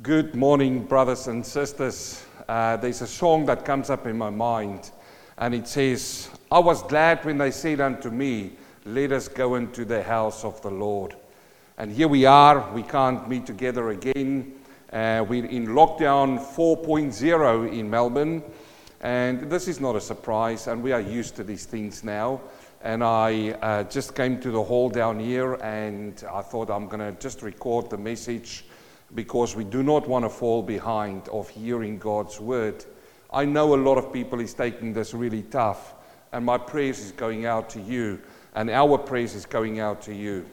Good morning, brothers and sisters. Uh, there's a song that comes up in my mind, and it says, I was glad when they said unto me, Let us go into the house of the Lord. And here we are, we can't meet together again. Uh, we're in lockdown 4.0 in Melbourne, and this is not a surprise, and we are used to these things now. And I uh, just came to the hall down here, and I thought I'm going to just record the message because we do not want to fall behind of hearing God's word. I know a lot of people is taking this really tough, and my praise is going out to you, and our praise is going out to you.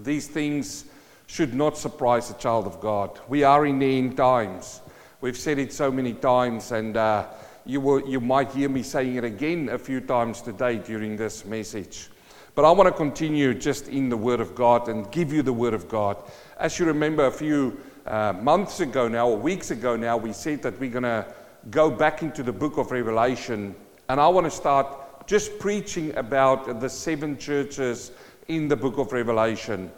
These things should not surprise a child of God. We are in the end times. We've said it so many times, and uh, you, will, you might hear me saying it again a few times today during this message. But I want to continue just in the Word of God and give you the Word of God. As you remember, a few uh, months ago now, or weeks ago now, we said that we're going to go back into the book of Revelation. And I want to start just preaching about the seven churches in the book of Revelation.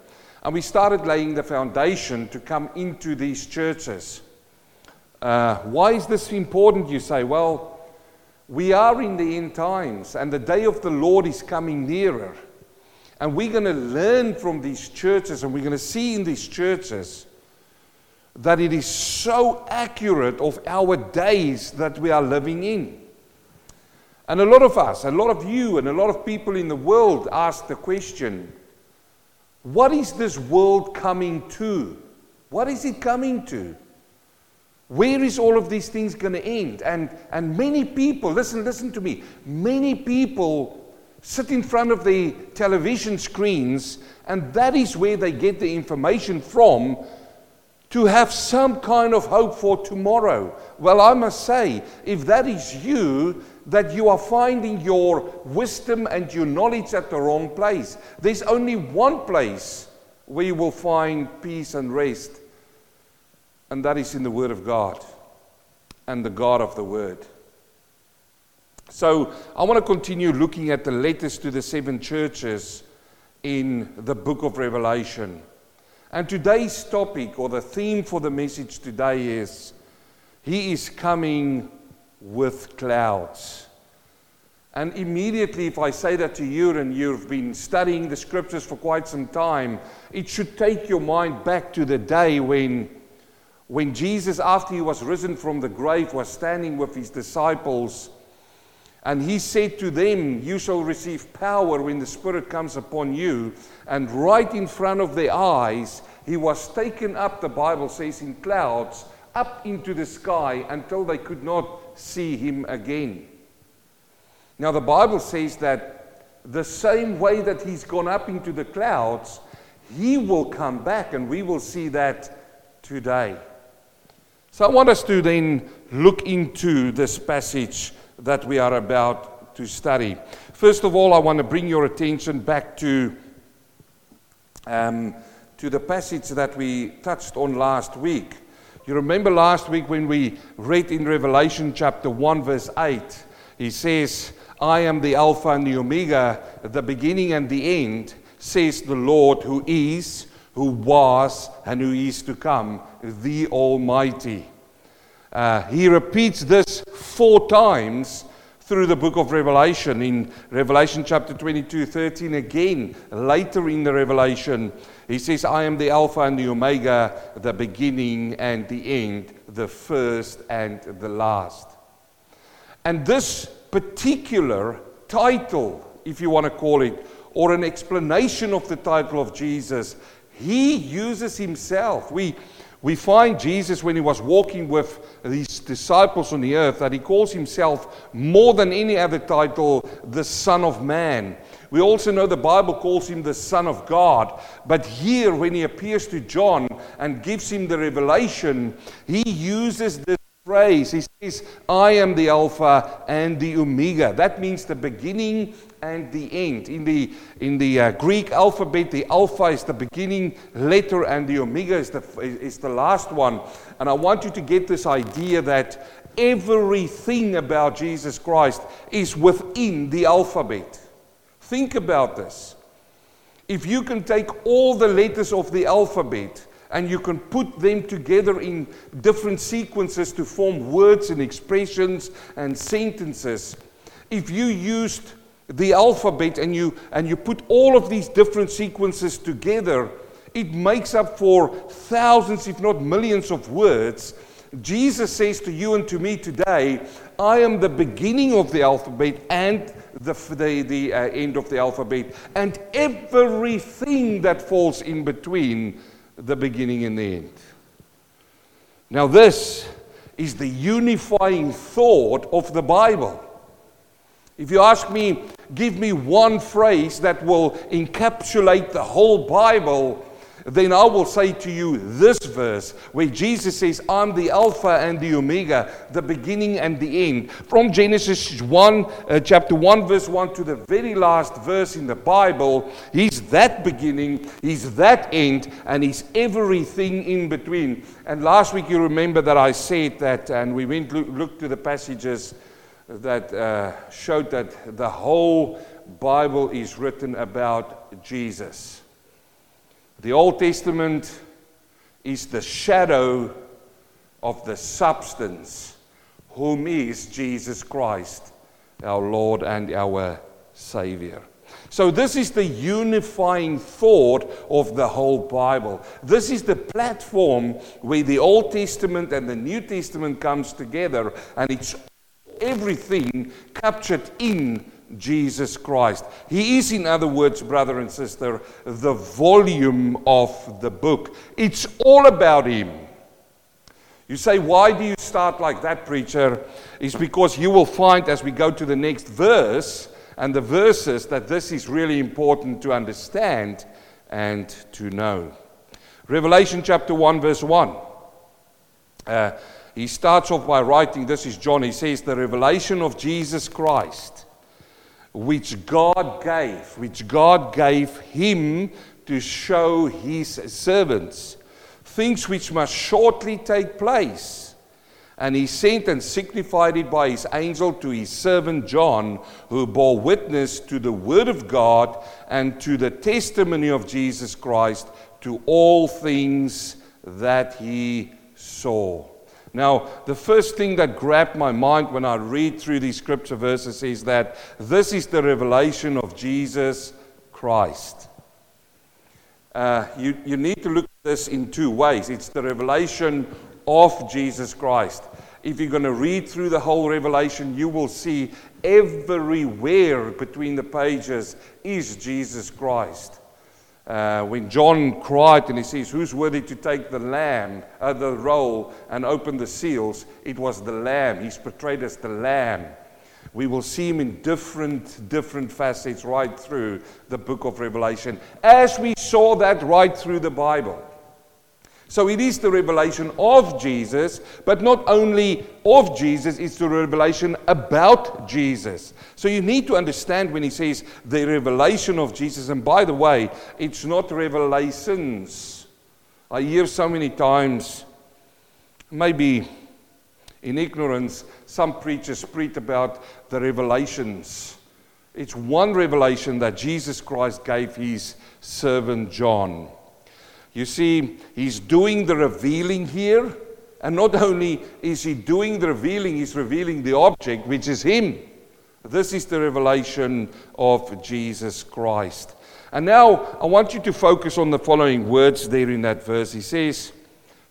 And we started laying the foundation to come into these churches. Uh, why is this important, you say? Well, we are in the end times, and the day of the Lord is coming nearer. And we're going to learn from these churches, and we're going to see in these churches that it is so accurate of our days that we are living in. And a lot of us, a lot of you, and a lot of people in the world ask the question what is this world coming to? What is it coming to? Where is all of these things going to end? And, and many people, listen, listen to me, many people sit in front of the television screens, and that is where they get the information from to have some kind of hope for tomorrow. Well, I must say, if that is you, that you are finding your wisdom and your knowledge at the wrong place. There's only one place where you will find peace and rest, and that is in the Word of God and the God of the Word. So I want to continue looking at the letters to the seven churches in the book of Revelation. And today's topic or the theme for the message today is He is coming with clouds. And immediately, if I say that to you and you've been studying the scriptures for quite some time, it should take your mind back to the day when, when Jesus, after he was risen from the grave, was standing with his disciples and he said to them, You shall receive power when the Spirit comes upon you. And right in front of their eyes, he was taken up, the Bible says, in clouds, up into the sky until they could not see him again. Now, the Bible says that the same way that he's gone up into the clouds, he will come back, and we will see that today. So, I want us to then look into this passage that we are about to study. First of all, I want to bring your attention back to, um, to the passage that we touched on last week. You remember last week when we read in Revelation chapter 1, verse 8, he says, I am the Alpha and the Omega, the beginning and the end, says the Lord who is, who was, and who is to come, the Almighty. Uh, he repeats this four times through the book of Revelation. In Revelation chapter 22, 13, again, later in the Revelation, he says, I am the Alpha and the Omega, the beginning and the end, the first and the last. And this particular title, if you want to call it, or an explanation of the title of Jesus, he uses himself. We, we find Jesus when he was walking with his disciples on the earth that he calls himself more than any other title the Son of Man. We also know the Bible calls him the Son of God. But here, when he appears to John and gives him the revelation, he uses this phrase. He says, I am the Alpha and the Omega. That means the beginning and the end. In the, in the uh, Greek alphabet, the Alpha is the beginning letter and the Omega is the, is the last one. And I want you to get this idea that everything about Jesus Christ is within the alphabet. Think about this. If you can take all the letters of the alphabet and you can put them together in different sequences to form words and expressions and sentences. If you used the alphabet and you, and you put all of these different sequences together, it makes up for thousands, if not millions, of words. Jesus says to you and to me today, I am the beginning of the alphabet and the, the, the uh, end of the alphabet, and everything that falls in between the beginning and the end. Now, this is the unifying thought of the Bible. If you ask me, give me one phrase that will encapsulate the whole Bible, then I will say to you this verse where Jesus says, I'm the Alpha and the Omega, the beginning and the end. From Genesis 1, uh, chapter 1, verse 1 to the very last verse in the Bible, He's that beginning, He's that end, and He's everything in between. And last week you remember that I said that, and we went look, look to the passages that uh, showed that the whole Bible is written about Jesus. The Old Testament is the shadow of the substance, whom is Jesus Christ, our Lord and our Savior. So, this is the unifying thought of the whole Bible. This is the platform where the Old Testament and the New Testament comes together, and it's everything captured in Jesus Christ. He is, in other words, brother and sister, the volume of the book. It's all about Him. You say, why do you start like that, preacher? It's because you will find as we go to the next verse and the verses that this is really important to understand and to know. Revelation chapter 1, verse 1. Uh, he starts off by writing, this is John, he says, the revelation of Jesus Christ which God gave, which God gave him to show his servants, things which must shortly take place. And he sent and signified it by his angel to his servant John, who bore witness to the word of God and to the testimony of Jesus Christ, to all things that he saw. Now, the first thing that grabbed my mind when I read through these scripture verses is that this is the revelation of Jesus Christ. Uh, you, you need to look at this in two ways it's the revelation of Jesus Christ. If you're going to read through the whole revelation, you will see everywhere between the pages is Jesus Christ. Uh, when John cried and he says, Who's worthy to take the lamb, uh, the roll, and open the seals? It was the lamb. He's portrayed as the lamb. We will see him in different, different facets right through the book of Revelation, as we saw that right through the Bible. So it is the revelation of Jesus, but not only of Jesus, it's the revelation about Jesus. So you need to understand when he says the revelation of Jesus, and by the way, it's not revelations. I hear so many times, maybe in ignorance, some preachers preach about the revelations. It's one revelation that Jesus Christ gave his servant John. You see, he's doing the revealing here. And not only is he doing the revealing, he's revealing the object, which is him. This is the revelation of Jesus Christ. And now I want you to focus on the following words there in that verse. He says,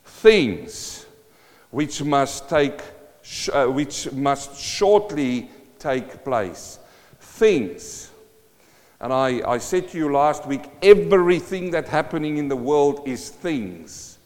Things which must take, uh, which must shortly take place. Things and I, I said to you last week everything that's happening in the world is things.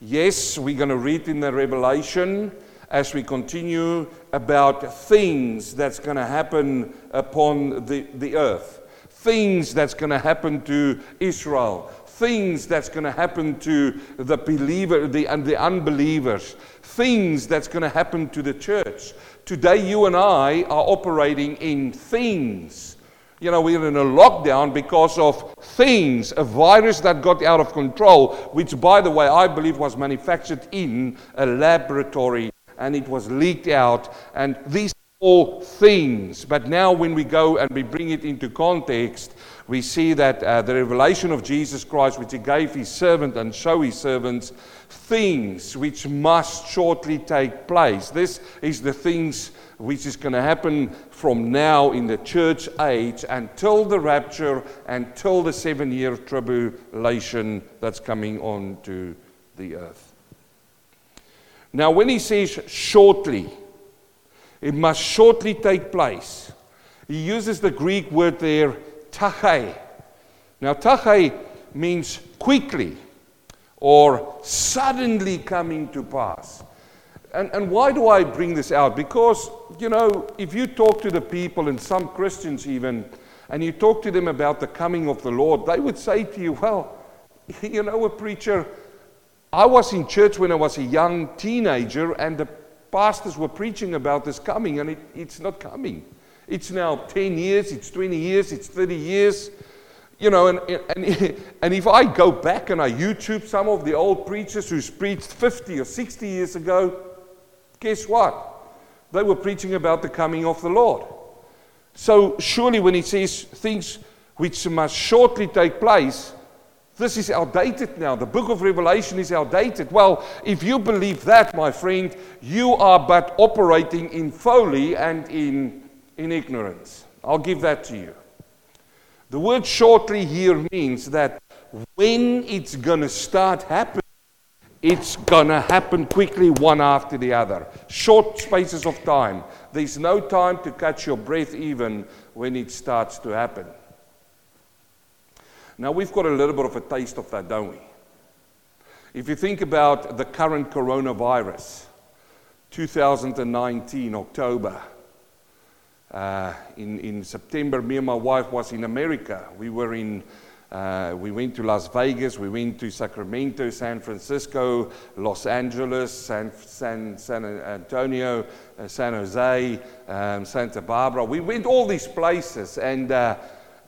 Yes, we're going to read in the Revelation as we continue about things that's going to happen upon the, the earth, things that's going to happen to Israel, things that's going to happen to the believer, the, and the unbelievers, things that's going to happen to the church. Today, you and I are operating in things you know, we're in a lockdown because of things, a virus that got out of control, which, by the way, I believe was manufactured in a laboratory and it was leaked out. And these all things. But now, when we go and we bring it into context, we see that uh, the revelation of Jesus Christ, which he gave his servant and show his servants, things which must shortly take place. This is the things which is going to happen from now in the church age until the rapture, until the seven year tribulation that's coming on to the earth. Now, when he says shortly, it must shortly take place. He uses the Greek word there, tachai. Now, tachai means quickly or suddenly coming to pass. And, and why do I bring this out? Because, you know, if you talk to the people, and some Christians even, and you talk to them about the coming of the Lord, they would say to you, Well, you know, a preacher, I was in church when I was a young teenager, and the pastors were preaching about this coming, and it, it's not coming. It's now 10 years, it's 20 years, it's 30 years. You know, and, and, and if I go back and I YouTube some of the old preachers who preached 50 or 60 years ago, guess what? They were preaching about the coming of the Lord. So, surely, when he says things which must shortly take place, this is outdated now. The book of Revelation is outdated. Well, if you believe that, my friend, you are but operating in folly and in, in ignorance. I'll give that to you. The word shortly here means that when it's going to start happening, it's going to happen quickly, one after the other. Short spaces of time. There's no time to catch your breath even when it starts to happen. Now, we've got a little bit of a taste of that, don't we? If you think about the current coronavirus, 2019, October, uh, in, in September, me and my wife was in America. We were in, uh, we went to Las Vegas, we went to Sacramento, San Francisco, Los Angeles, San, San, San Antonio, uh, San Jose, um, Santa Barbara. We went all these places and uh,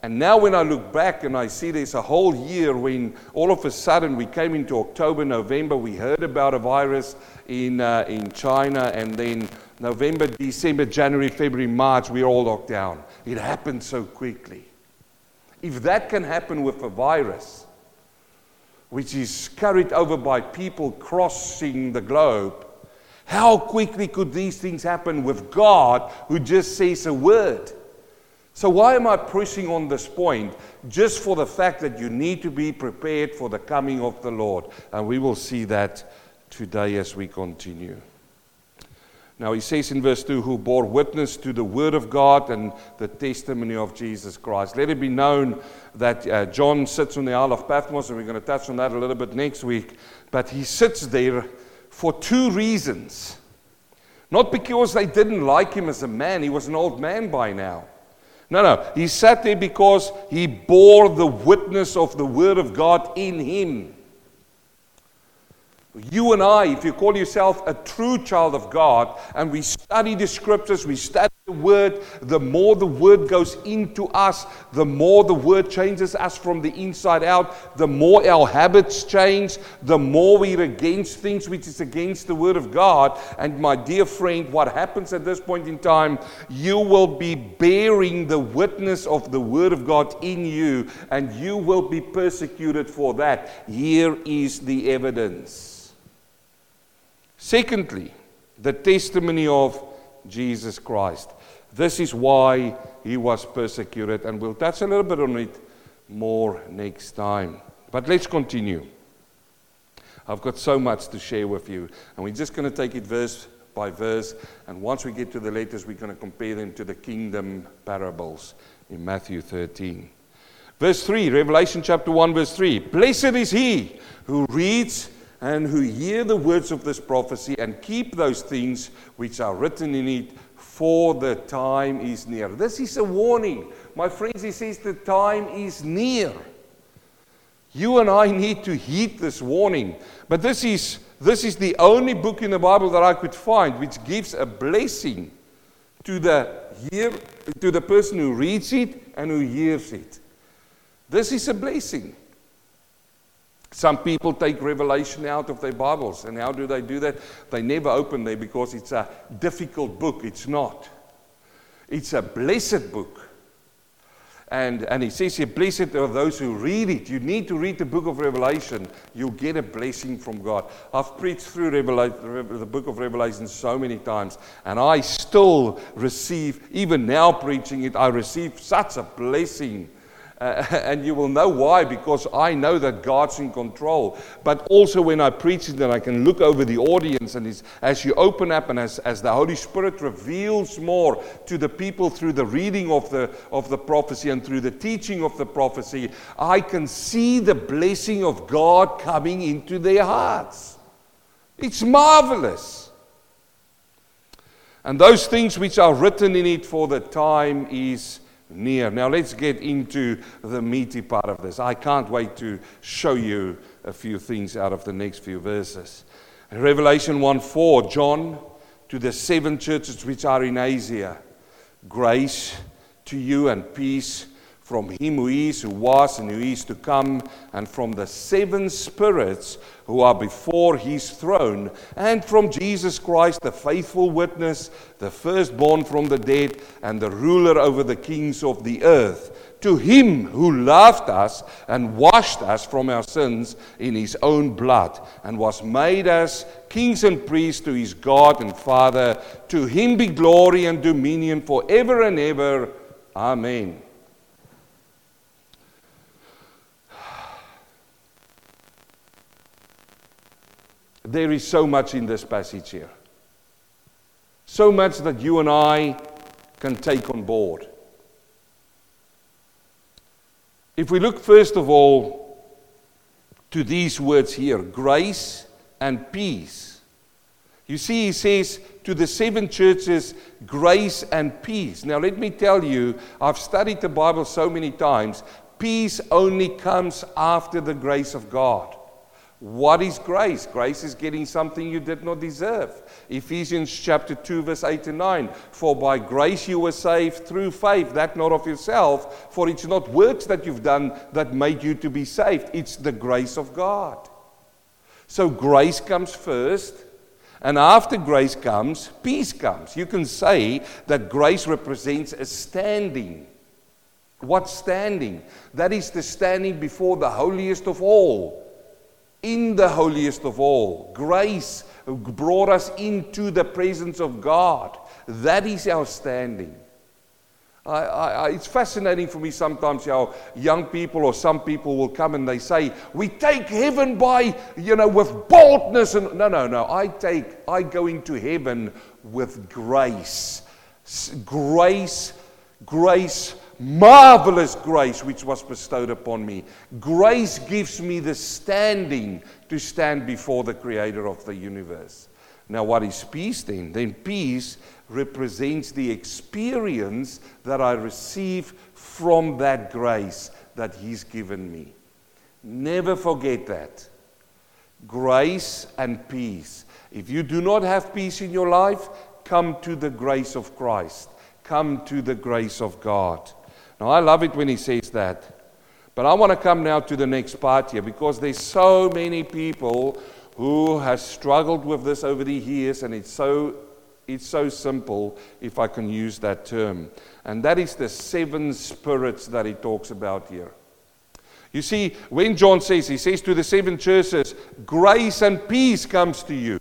and now, when I look back and I see there's a whole year when all of a sudden we came into October, November, we heard about a virus in, uh, in China, and then November, December, January, February, March, we're all locked down. It happened so quickly. If that can happen with a virus, which is carried over by people crossing the globe, how quickly could these things happen with God who just says a word? So, why am I pushing on this point? Just for the fact that you need to be prepared for the coming of the Lord. And we will see that today as we continue. Now, he says in verse 2 who bore witness to the word of God and the testimony of Jesus Christ. Let it be known that uh, John sits on the Isle of Patmos, and we're going to touch on that a little bit next week. But he sits there for two reasons. Not because they didn't like him as a man, he was an old man by now. No, no. He sat there because he bore the witness of the Word of God in him. You and I, if you call yourself a true child of God, and we study the scriptures, we study the word, the more the word goes into us, the more the word changes us from the inside out, the more our habits change, the more we're against things which is against the word of God. And my dear friend, what happens at this point in time, you will be bearing the witness of the word of God in you, and you will be persecuted for that. Here is the evidence. Secondly, the testimony of Jesus Christ. This is why he was persecuted, and we'll touch a little bit on it more next time. But let's continue. I've got so much to share with you, and we're just going to take it verse by verse. And once we get to the letters, we're going to compare them to the kingdom parables in Matthew 13. Verse 3, Revelation chapter 1, verse 3 Blessed is he who reads and who hear the words of this prophecy and keep those things which are written in it, for the time is near. This is a warning. My friends, he says the time is near. You and I need to heed this warning. But this is, this is the only book in the Bible that I could find which gives a blessing to the, hear, to the person who reads it and who hears it. This is a blessing. Some people take Revelation out of their Bibles. And how do they do that? They never open there because it's a difficult book. It's not. It's a blessed book. And, and he says here, Blessed are those who read it. You need to read the book of Revelation. You'll get a blessing from God. I've preached through Revela- the book of Revelation so many times, and I still receive, even now preaching it, I receive such a blessing uh, and you will know why, because I know that God's in control. But also, when I preach it, then I can look over the audience, and as you open up and as, as the Holy Spirit reveals more to the people through the reading of the, of the prophecy and through the teaching of the prophecy, I can see the blessing of God coming into their hearts. It's marvelous. And those things which are written in it for the time is near. Now let's get into the meaty part of this. I can't wait to show you a few things out of the next few verses. Revelation 1 4, John to the seven churches which are in Asia, grace to you and peace from him who is, who was, and who is to come, and from the seven spirits who are before his throne, and from Jesus Christ, the faithful witness, the firstborn from the dead, and the ruler over the kings of the earth. To him who loved us and washed us from our sins in his own blood, and was made us kings and priests to his God and Father, to him be glory and dominion forever and ever. Amen. There is so much in this passage here. So much that you and I can take on board. If we look first of all to these words here grace and peace. You see, he says to the seven churches, grace and peace. Now, let me tell you, I've studied the Bible so many times. Peace only comes after the grace of God. What is grace? Grace is getting something you did not deserve. Ephesians chapter 2, verse 8 and 9. For by grace you were saved through faith, that not of yourself, for it's not works that you've done that made you to be saved, it's the grace of God. So grace comes first, and after grace comes, peace comes. You can say that grace represents a standing. What standing? That is the standing before the holiest of all in the holiest of all. Grace brought us into the presence of God. That is our standing. I, I, it's fascinating for me sometimes how young people or some people will come and they say, "We take heaven by, you know, with boldness." And no, no, no. I take, I go into heaven with grace, grace, grace marvelous grace which was bestowed upon me. Grace gives me the standing to stand before the creator of the universe. Now, what is peace then? Then peace represents the experience that I receive from that grace that He's given me. Never forget that. Grace and peace. If you do not have peace in your life, come to the grace of Christ. Come to the grace of God. Now, I love it when he says that. But I want to come now to the next part here because there's so many people who have struggled with this over the years, and it's so, it's so simple, if I can use that term. And that is the seven spirits that he talks about here. You see, when John says, he says to the seven churches, grace and peace comes to you.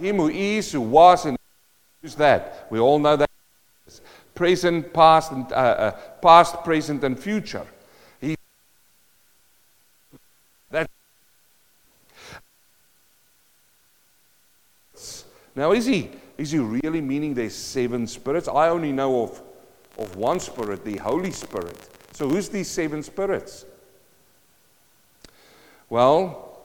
Him who is, who was, and who's that? We all know that present, past, and, uh, uh, past, present, and future. He, that, now, is he, is he really meaning there's seven spirits? I only know of, of one spirit, the Holy Spirit. So, who's these seven spirits? Well,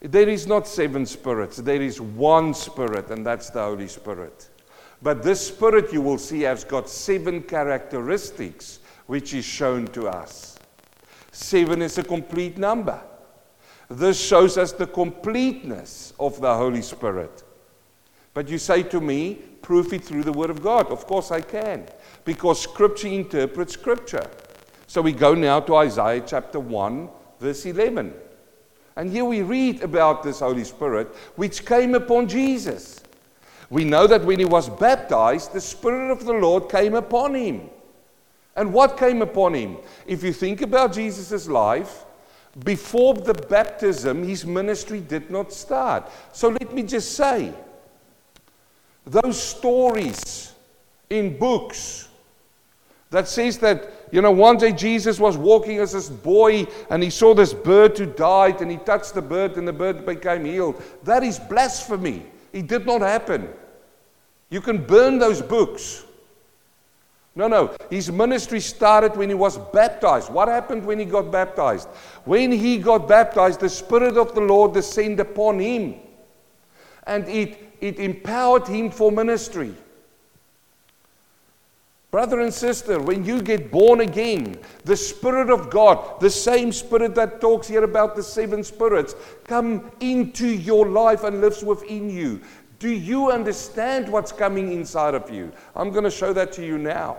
there is not seven spirits. There is one spirit, and that's the Holy Spirit. But this spirit, you will see, has got seven characteristics which is shown to us. Seven is a complete number. This shows us the completeness of the Holy Spirit. But you say to me, prove it through the Word of God. Of course I can, because Scripture interprets Scripture. So we go now to Isaiah chapter 1, verse 11. And here we read about this Holy Spirit which came upon Jesus. We know that when he was baptized, the Spirit of the Lord came upon him. And what came upon him? If you think about Jesus' life, before the baptism, his ministry did not start. So let me just say those stories in books that says that, you know, one day Jesus was walking as this boy and he saw this bird who died and he touched the bird and the bird became healed. That is blasphemy. It did not happen. You can burn those books. No, no. His ministry started when he was baptized. What happened when he got baptized? When he got baptized, the Spirit of the Lord descended upon him. And it, it empowered him for ministry. Brother and sister, when you get born again, the Spirit of God, the same Spirit that talks here about the seven spirits, come into your life and lives within you. Do you understand what's coming inside of you? I'm going to show that to you now.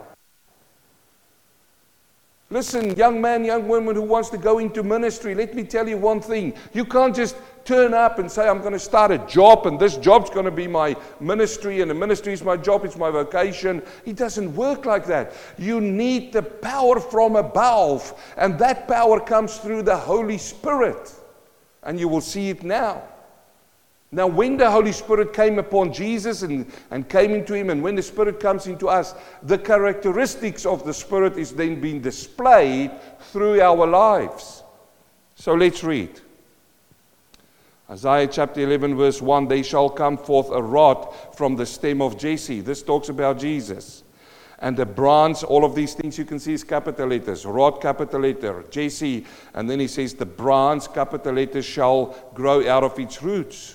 Listen, young man, young woman who wants to go into ministry, let me tell you one thing. You can't just turn up and say, I'm going to start a job and this job's going to be my ministry and the ministry is my job, it's my vocation. It doesn't work like that. You need the power from above, and that power comes through the Holy Spirit. And you will see it now. Now, when the Holy Spirit came upon Jesus and, and came into him, and when the Spirit comes into us, the characteristics of the Spirit is then being displayed through our lives. So let's read. Isaiah chapter 11, verse 1 They shall come forth a rod from the stem of Jesse. This talks about Jesus. And the branch, all of these things you can see is capital letters. Rod, capital letter. Jesse. And then he says, The branch, capital letters, shall grow out of its roots.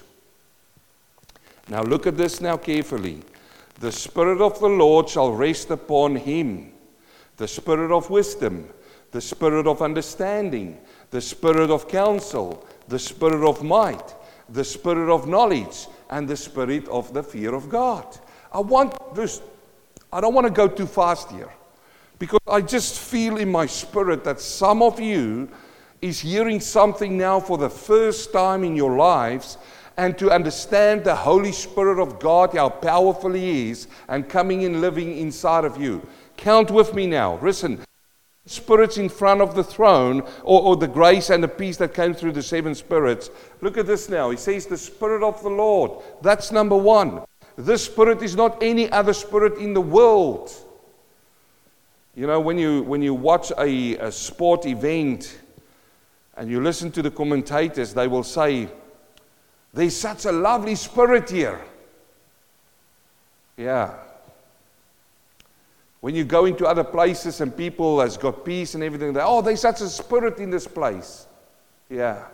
Now look at this now carefully. The Spirit of the Lord shall rest upon him the Spirit of wisdom, the Spirit of understanding, the Spirit of counsel, the Spirit of might, the Spirit of knowledge, and the Spirit of the fear of God. I want this, I don't want to go too fast here because I just feel in my spirit that some of you is hearing something now for the first time in your lives and to understand the Holy Spirit of God, how powerful He is, and coming and living inside of you. Count with me now. Listen. Spirits in front of the throne, or, or the grace and the peace that came through the seven spirits. Look at this now. He says, The Spirit of the Lord. That's number one. This Spirit is not any other Spirit in the world. You know, when you, when you watch a, a sport event and you listen to the commentators, they will say, there's such a lovely spirit here. Yeah. When you go into other places and people has got peace and everything, they oh, there's such a spirit in this place. Yeah.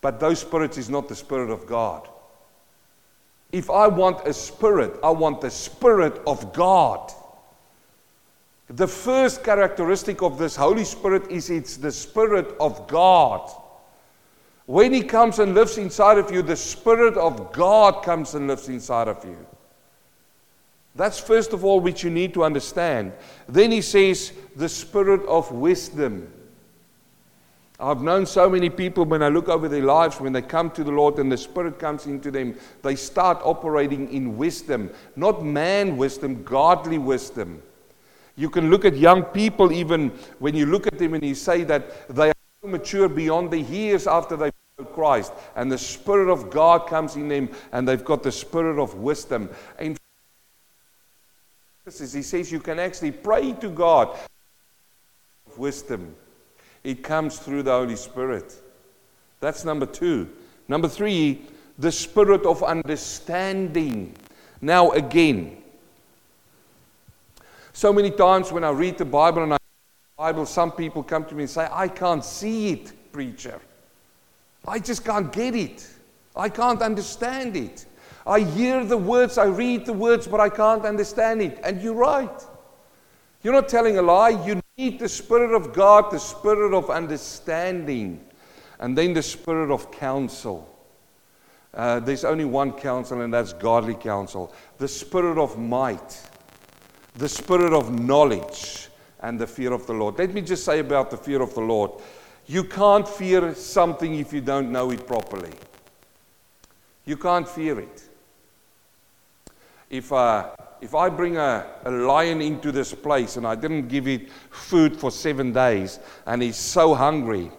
But those spirits is not the spirit of God. If I want a spirit, I want the spirit of God. The first characteristic of this Holy Spirit is it's the spirit of God. When He comes and lives inside of you, the Spirit of God comes and lives inside of you. That's first of all which you need to understand. Then He says, the Spirit of wisdom. I've known so many people when I look over their lives, when they come to the Lord and the Spirit comes into them, they start operating in wisdom. Not man wisdom, godly wisdom. You can look at young people, even when you look at them and you say that they are mature beyond the years after they Christ, and the Spirit of God comes in them, and they've got the Spirit of wisdom. And he says you can actually pray to God wisdom. It comes through the Holy Spirit. That's number two. Number three, the spirit of understanding. Now, again, so many times when I read the Bible and I Bible, some people come to me and say, I can't see it, preacher. I just can't get it. I can't understand it. I hear the words, I read the words, but I can't understand it. And you're right. You're not telling a lie. You need the Spirit of God, the Spirit of understanding, and then the Spirit of counsel. Uh, there's only one counsel, and that's godly counsel. The Spirit of might, the Spirit of knowledge, and the fear of the Lord. Let me just say about the fear of the Lord. You can't fear something if you don't know it properly. You can't fear it. If, uh, if I bring a, a lion into this place and I didn't give it food for seven days and he's so hungry,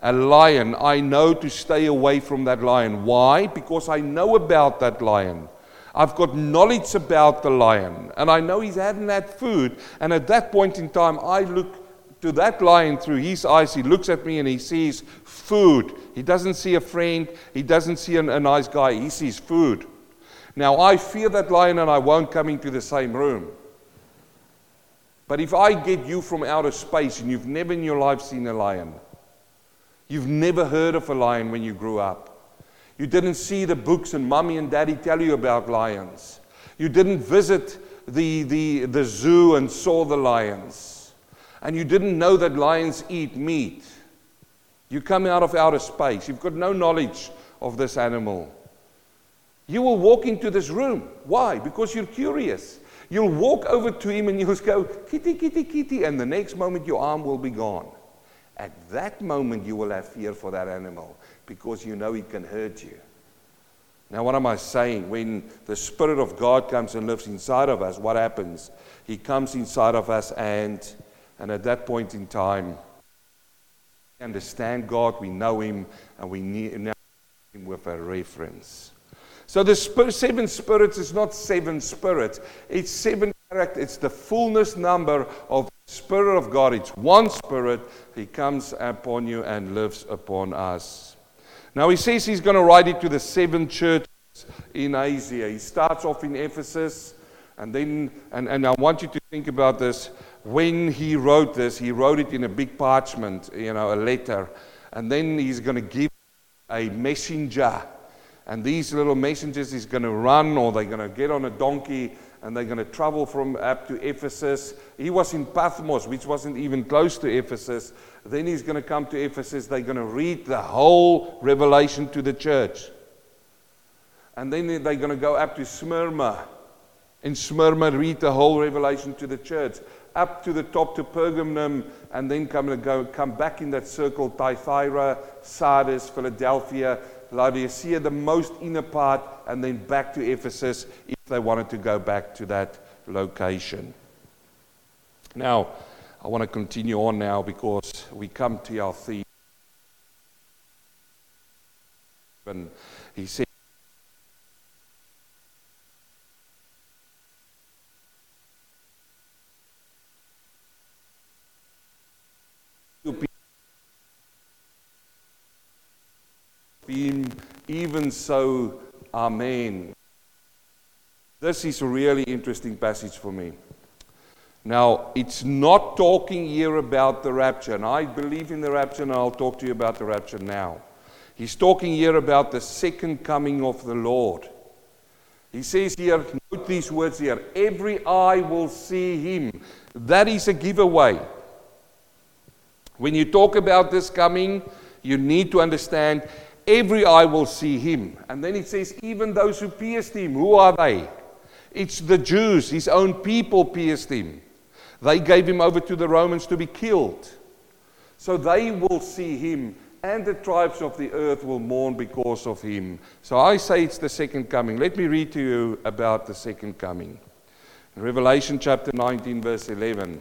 a lion, I know to stay away from that lion. Why? Because I know about that lion. I've got knowledge about the lion, and I know he's hadn't had food. And at that point in time, I look to that lion through his eyes. He looks at me and he sees food. He doesn't see a friend, he doesn't see a, a nice guy, he sees food. Now, I fear that lion and I won't come into the same room. But if I get you from outer space and you've never in your life seen a lion, you've never heard of a lion when you grew up, you didn't see the books and mommy and daddy tell you about lions, you didn't visit the, the, the zoo and saw the lions, and you didn't know that lions eat meat. You come out of outer space, you've got no knowledge of this animal. You will walk into this room. Why? Because you're curious. You'll walk over to him and you'll go, kitty, kitty, kitty, and the next moment your arm will be gone. At that moment, you will have fear for that animal because you know it can hurt you. Now, what am I saying? When the Spirit of God comes and lives inside of us, what happens? He comes inside of us, and, and at that point in time, we understand God, we know Him, and we need Him with a reference. So the seven spirits is not seven spirits. It's seven characters. It's the fullness number of the Spirit of God. It's one Spirit. He comes upon you and lives upon us. Now he says he's going to write it to the seven churches in Asia. He starts off in Ephesus, and then, and, and I want you to think about this. When he wrote this, he wrote it in a big parchment, you know, a letter, and then he's going to give a messenger and these little messengers is going to run or they're going to get on a donkey and they're going to travel from up to Ephesus. He was in Patmos, which wasn't even close to Ephesus. Then he's going to come to Ephesus. They're going to read the whole revelation to the church. And then they're going to go up to Smyrna. In Smyrna, read the whole revelation to the church. Up to the top to Pergamum, and then come, and go, come back in that circle Thyatira, Sardis, Philadelphia, Laodicea, the most inner part, and then back to Ephesus if they wanted to go back to that location. Now, I want to continue on now because we come to our theme. And he said, Even so, Amen. This is a really interesting passage for me. Now, it's not talking here about the rapture, and I believe in the rapture, and I'll talk to you about the rapture now. He's talking here about the second coming of the Lord. He says here, note these words here every eye will see him. That is a giveaway. When you talk about this coming, you need to understand every eye will see him. And then it says, even those who pierced him, who are they? It's the Jews, his own people pierced him. They gave him over to the Romans to be killed. So they will see him, and the tribes of the earth will mourn because of him. So I say it's the second coming. Let me read to you about the second coming. Revelation chapter 19, verse 11.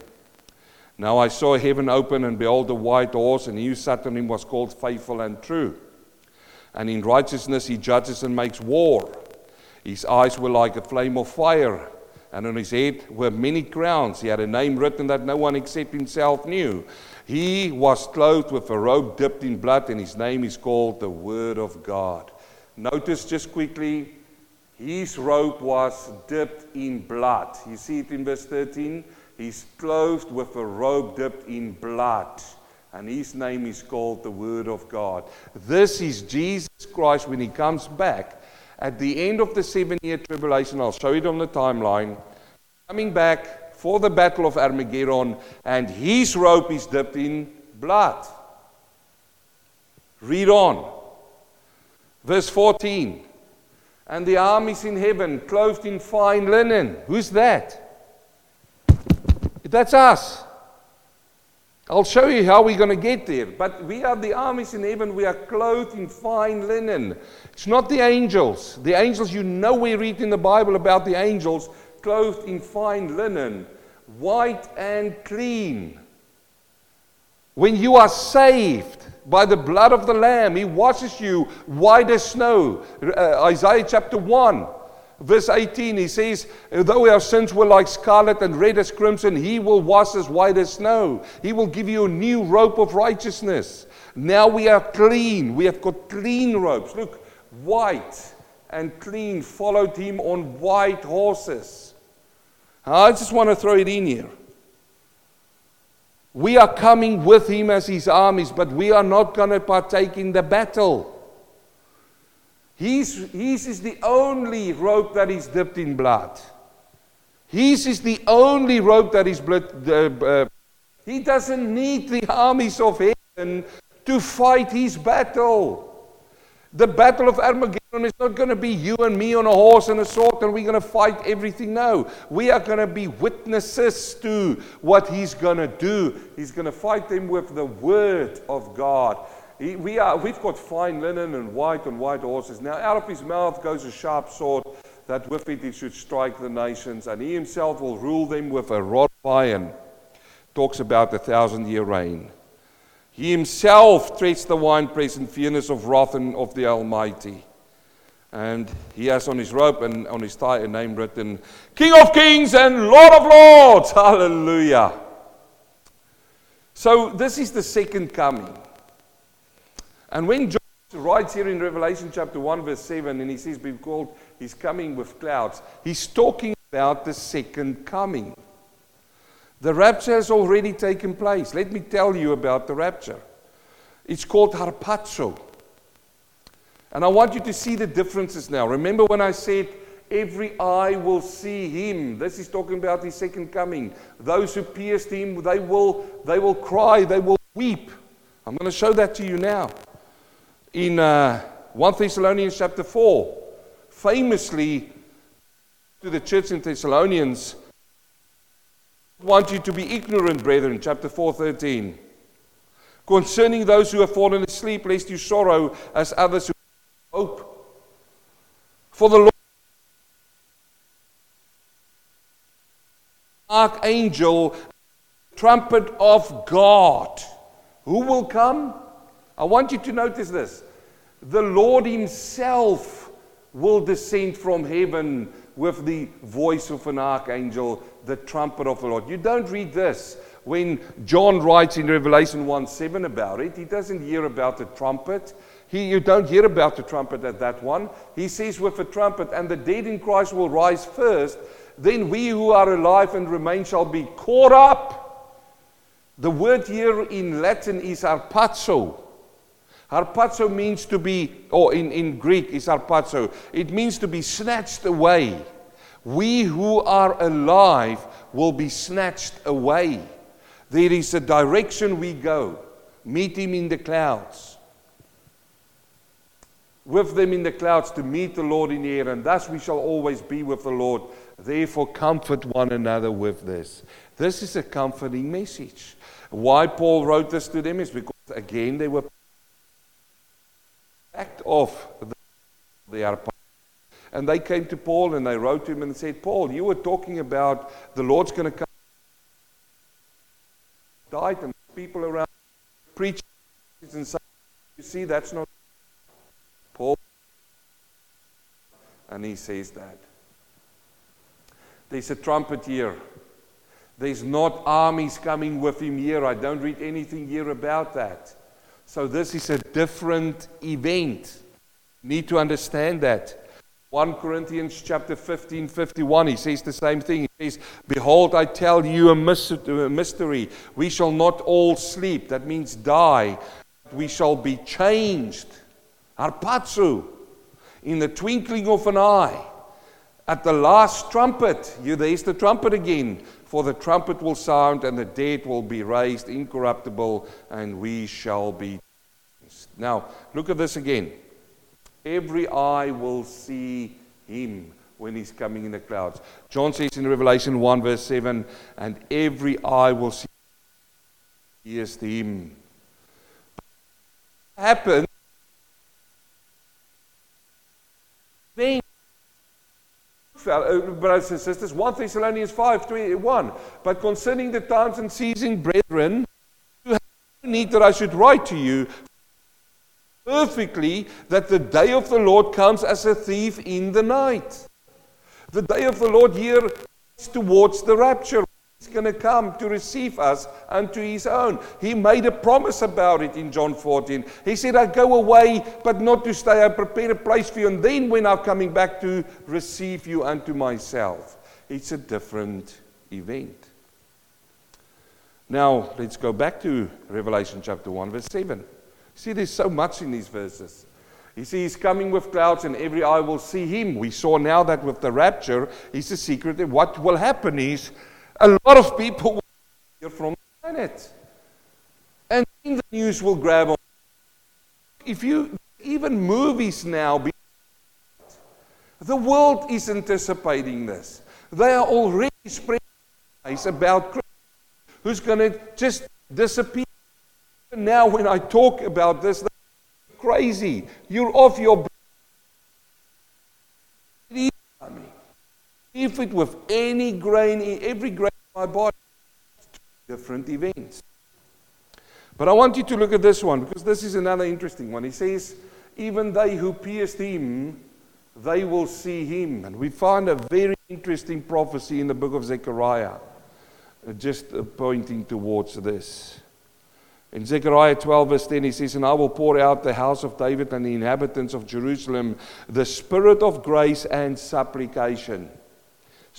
Now I saw heaven open, and behold, a white horse, and he who sat on him was called faithful and true and in righteousness he judges and makes war. His eyes were like a flame of fire, and on his head were many crowns. He had a name written that no one except himself knew. He was clothed with a robe dipped in blood, and his name is called the Word of God. Notice just quickly, his robe was dipped in blood. You see it in verse 13? He's clothed with a robe dipped in blood and his name is called the Word of God. This is Jesus Christ when he comes back at the end of the seven year tribulation. I'll show it on the timeline. Coming back for the battle of Armageddon, and his robe is dipped in blood. Read on. Verse 14. And the armies in heaven, clothed in fine linen. Who's that? That's us. I'll show you how we're going to get there. But we are the armies in heaven. We are clothed in fine linen. It's not the angels. The angels, you know, we read in the Bible about the angels clothed in fine linen, white and clean. When you are saved by the blood of the Lamb, He washes you white as snow. Uh, Isaiah chapter 1. Verse 18, he says, Though our sins were like scarlet and red as crimson, he will wash us white as snow. He will give you a new robe of righteousness. Now we are clean. We have got clean robes. Look, white and clean followed him on white horses. I just want to throw it in here. We are coming with him as his armies, but we are not going to partake in the battle. His, his is the only rope that is dipped in blood. His is the only rope that is blood. Uh, uh, he doesn't need the armies of heaven to fight his battle. The battle of Armageddon is not going to be you and me on a horse and a sword and we're going to fight everything. No. We are going to be witnesses to what he's going to do. He's going to fight them with the word of God. He, we are, we've got fine linen and white and white horses. Now, out of his mouth goes a sharp sword, that with it he should strike the nations, and he himself will rule them with a rod of iron. Talks about the thousand year reign. He himself treads the winepress in fierceness of wrath and of the Almighty. And he has on his robe and on his thigh a name written King of Kings and Lord of Lords. Hallelujah. So, this is the second coming. And when John writes here in Revelation chapter 1, verse 7, and he says, Behold, he's coming with clouds, he's talking about the second coming. The rapture has already taken place. Let me tell you about the rapture. It's called harpazo. And I want you to see the differences now. Remember when I said, Every eye will see him. This is talking about his second coming. Those who pierced him, they will, they will cry, they will weep. I'm going to show that to you now in uh, 1 Thessalonians chapter 4, famously to the church in Thessalonians, want you to be ignorant, brethren, chapter 4, 13. Concerning those who have fallen asleep, lest you sorrow as others who hope. For the Lord, archangel, trumpet of God, who will come? I want you to notice this. The Lord Himself will descend from heaven with the voice of an archangel, the trumpet of the Lord. You don't read this when John writes in Revelation 1 7 about it. He doesn't hear about the trumpet. He, you don't hear about the trumpet at that one. He says, with a trumpet, and the dead in Christ will rise first. Then we who are alive and remain shall be caught up. The word here in Latin is harpazo. Harpazo means to be, or in, in Greek is harpazo, it means to be snatched away. We who are alive will be snatched away. There is a direction we go. Meet him in the clouds. With them in the clouds to meet the Lord in the air, and thus we shall always be with the Lord. Therefore, comfort one another with this. This is a comforting message. Why Paul wrote this to them is because, again, they were of the, they and they came to Paul and they wrote to him and said, Paul, you were talking about the Lord's going to come. Died and people around preach and you see, that's not Paul. And he says that. There's a trumpet here. There's not armies coming with him here. I don't read anything here about that. So this is a different event. Need to understand that. 1 Corinthians chapter 15, 51, he says the same thing. He says, Behold, I tell you a mystery. We shall not all sleep. That means die. We shall be changed. Harpazo. In the twinkling of an eye. At the last trumpet. You, there's the trumpet again. For the trumpet will sound, and the dead will be raised incorruptible, and we shall be. Now, look at this again. Every eye will see him when he's coming in the clouds. John says in Revelation 1, verse 7, and every eye will see pierced him. Happened. Then, uh, Uh, brothers and sisters, 1 Thessalonians 5 21. But concerning the times and season, brethren, you have no need that I should write to you perfectly that the day of the Lord comes as a thief in the night. The day of the Lord here is towards the rapture. He's going to come to receive us unto his own. He made a promise about it in John 14. He said, I go away, but not to stay. I prepare a place for you. And then when I'm coming back to receive you unto myself, it's a different event. Now, let's go back to Revelation chapter 1, verse 7. See, there's so much in these verses. You see, he's coming with clouds, and every eye will see him. We saw now that with the rapture, he's a secret. What will happen is a lot of people will hear from the planet. And the news will grab on. If you, even movies now, the world is anticipating this. They are already spreading about who's going to just disappear now, when I talk about this, crazy. You're off your. If it with any grain, in every grain in my body, different events. But I want you to look at this one because this is another interesting one. He says, Even they who pierced him, they will see him. And we find a very interesting prophecy in the book of Zechariah, uh, just uh, pointing towards this. In Zechariah 12, verse 10, he says, And I will pour out the house of David and the inhabitants of Jerusalem the spirit of grace and supplication.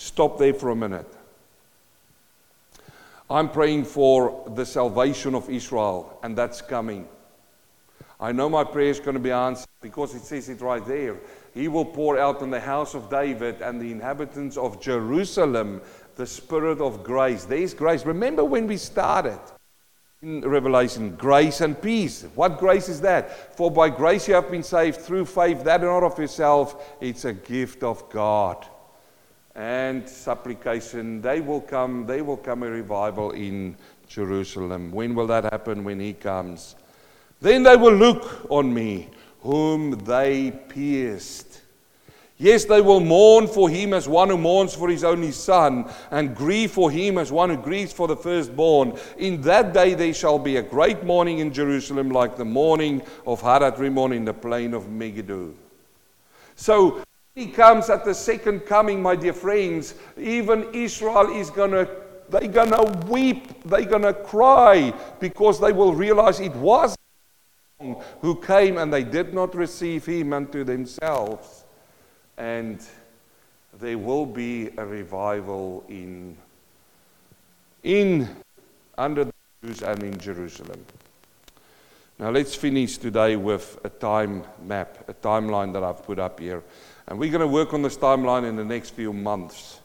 Stop there for a minute. I'm praying for the salvation of Israel, and that's coming. I know my prayer is going to be answered because it says it right there. He will pour out on the house of David and the inhabitants of Jerusalem the spirit of grace. There's grace. Remember when we started? in Revelation, grace and peace. What grace is that? For by grace you have been saved through faith, that not of yourself, it's a gift of God. And supplication, they will come, they will come a revival in Jerusalem. When will that happen? When he comes. Then they will look on me, whom they pierced. Yes, they will mourn for him as one who mourns for his only son, and grieve for him as one who grieves for the firstborn. In that day there shall be a great mourning in Jerusalem, like the mourning of Hadad Rimmon in the plain of Megiddo. So he comes at the second coming, my dear friends. Even Israel is gonna they're gonna weep, they're gonna cry, because they will realize it was who came and they did not receive him unto themselves and there will be a revival in, in under the Jews and in Jerusalem. Now let's finish today with a time map, a timeline that I've put up here. And we're going to work on this timeline in the next few months.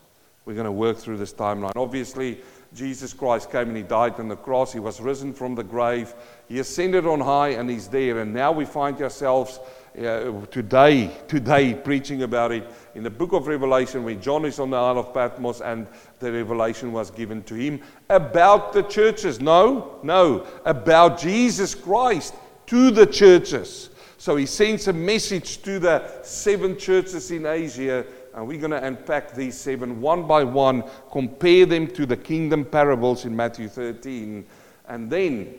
We're going to work through this timeline. Obviously, Jesus Christ came and he died on the cross. He was risen from the grave. He ascended on high and he's there. And now we find ourselves uh, today, today preaching about it in the book of Revelation when John is on the Isle of Patmos and the revelation was given to him about the churches. No, no, about Jesus Christ to the churches. So he sends a message to the seven churches in Asia, and we're going to unpack these seven one by one, compare them to the kingdom parables in Matthew 13, and then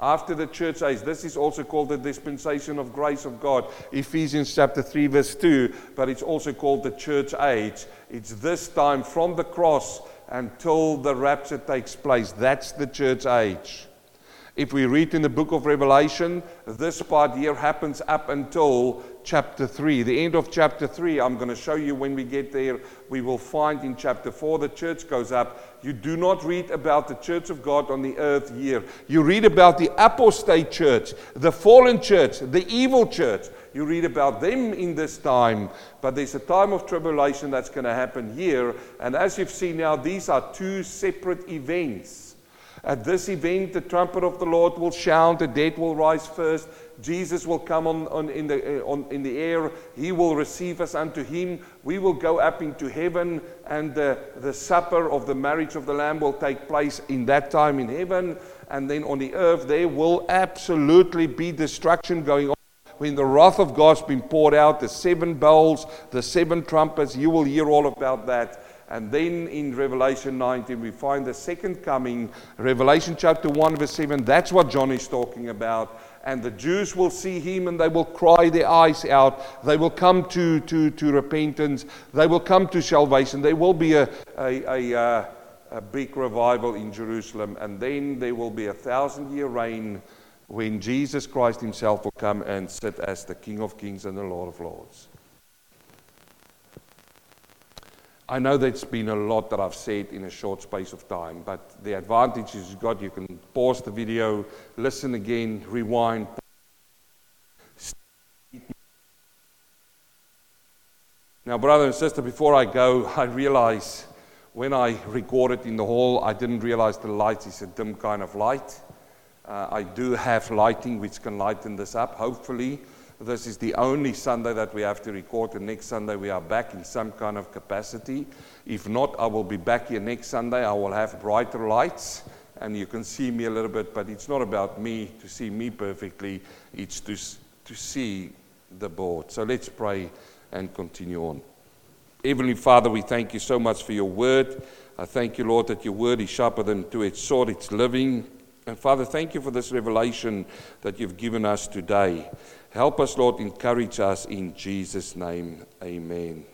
after the church age. This is also called the dispensation of grace of God, Ephesians chapter 3, verse 2, but it's also called the church age. It's this time from the cross until the rapture takes place. That's the church age. If we read in the book of Revelation, this part here happens up until chapter 3. The end of chapter 3, I'm going to show you when we get there. We will find in chapter 4 the church goes up. You do not read about the church of God on the earth here. You read about the apostate church, the fallen church, the evil church. You read about them in this time, but there's a time of tribulation that's going to happen here. And as you've seen now, these are two separate events. At this event, the trumpet of the Lord will sound, the dead will rise first, Jesus will come on, on, in, the, uh, on, in the air, he will receive us unto him, we will go up into heaven, and the, the supper of the marriage of the Lamb will take place in that time in heaven, and then on the earth, there will absolutely be destruction going on. When the wrath of God's been poured out, the seven bowls, the seven trumpets, you will hear all about that. And then in Revelation 19, we find the second coming, Revelation chapter 1, verse 7. That's what John is talking about. And the Jews will see him and they will cry their eyes out. They will come to, to, to repentance. They will come to salvation. There will be a, a, a, uh, a big revival in Jerusalem. And then there will be a thousand year reign when Jesus Christ himself will come and sit as the King of kings and the Lord of lords. I know that's been a lot that I've said in a short space of time, but the advantage is got you can pause the video, listen again, rewind. Now, brother and sister, before I go, I realize when I recorded in the hall, I didn't realize the light is a dim kind of light. Uh, I do have lighting which can lighten this up, hopefully. This is the only Sunday that we have to record. and next Sunday we are back in some kind of capacity. If not, I will be back here next Sunday. I will have brighter lights and you can see me a little bit, but it's not about me to see me perfectly, it's to, to see the board. So let's pray and continue on. Heavenly Father, we thank you so much for your word. I thank you, Lord, that your word is sharper than two-edged sword. It's living. And Father, thank you for this revelation that you've given us today. Help us, Lord, encourage us in Jesus' name. Amen.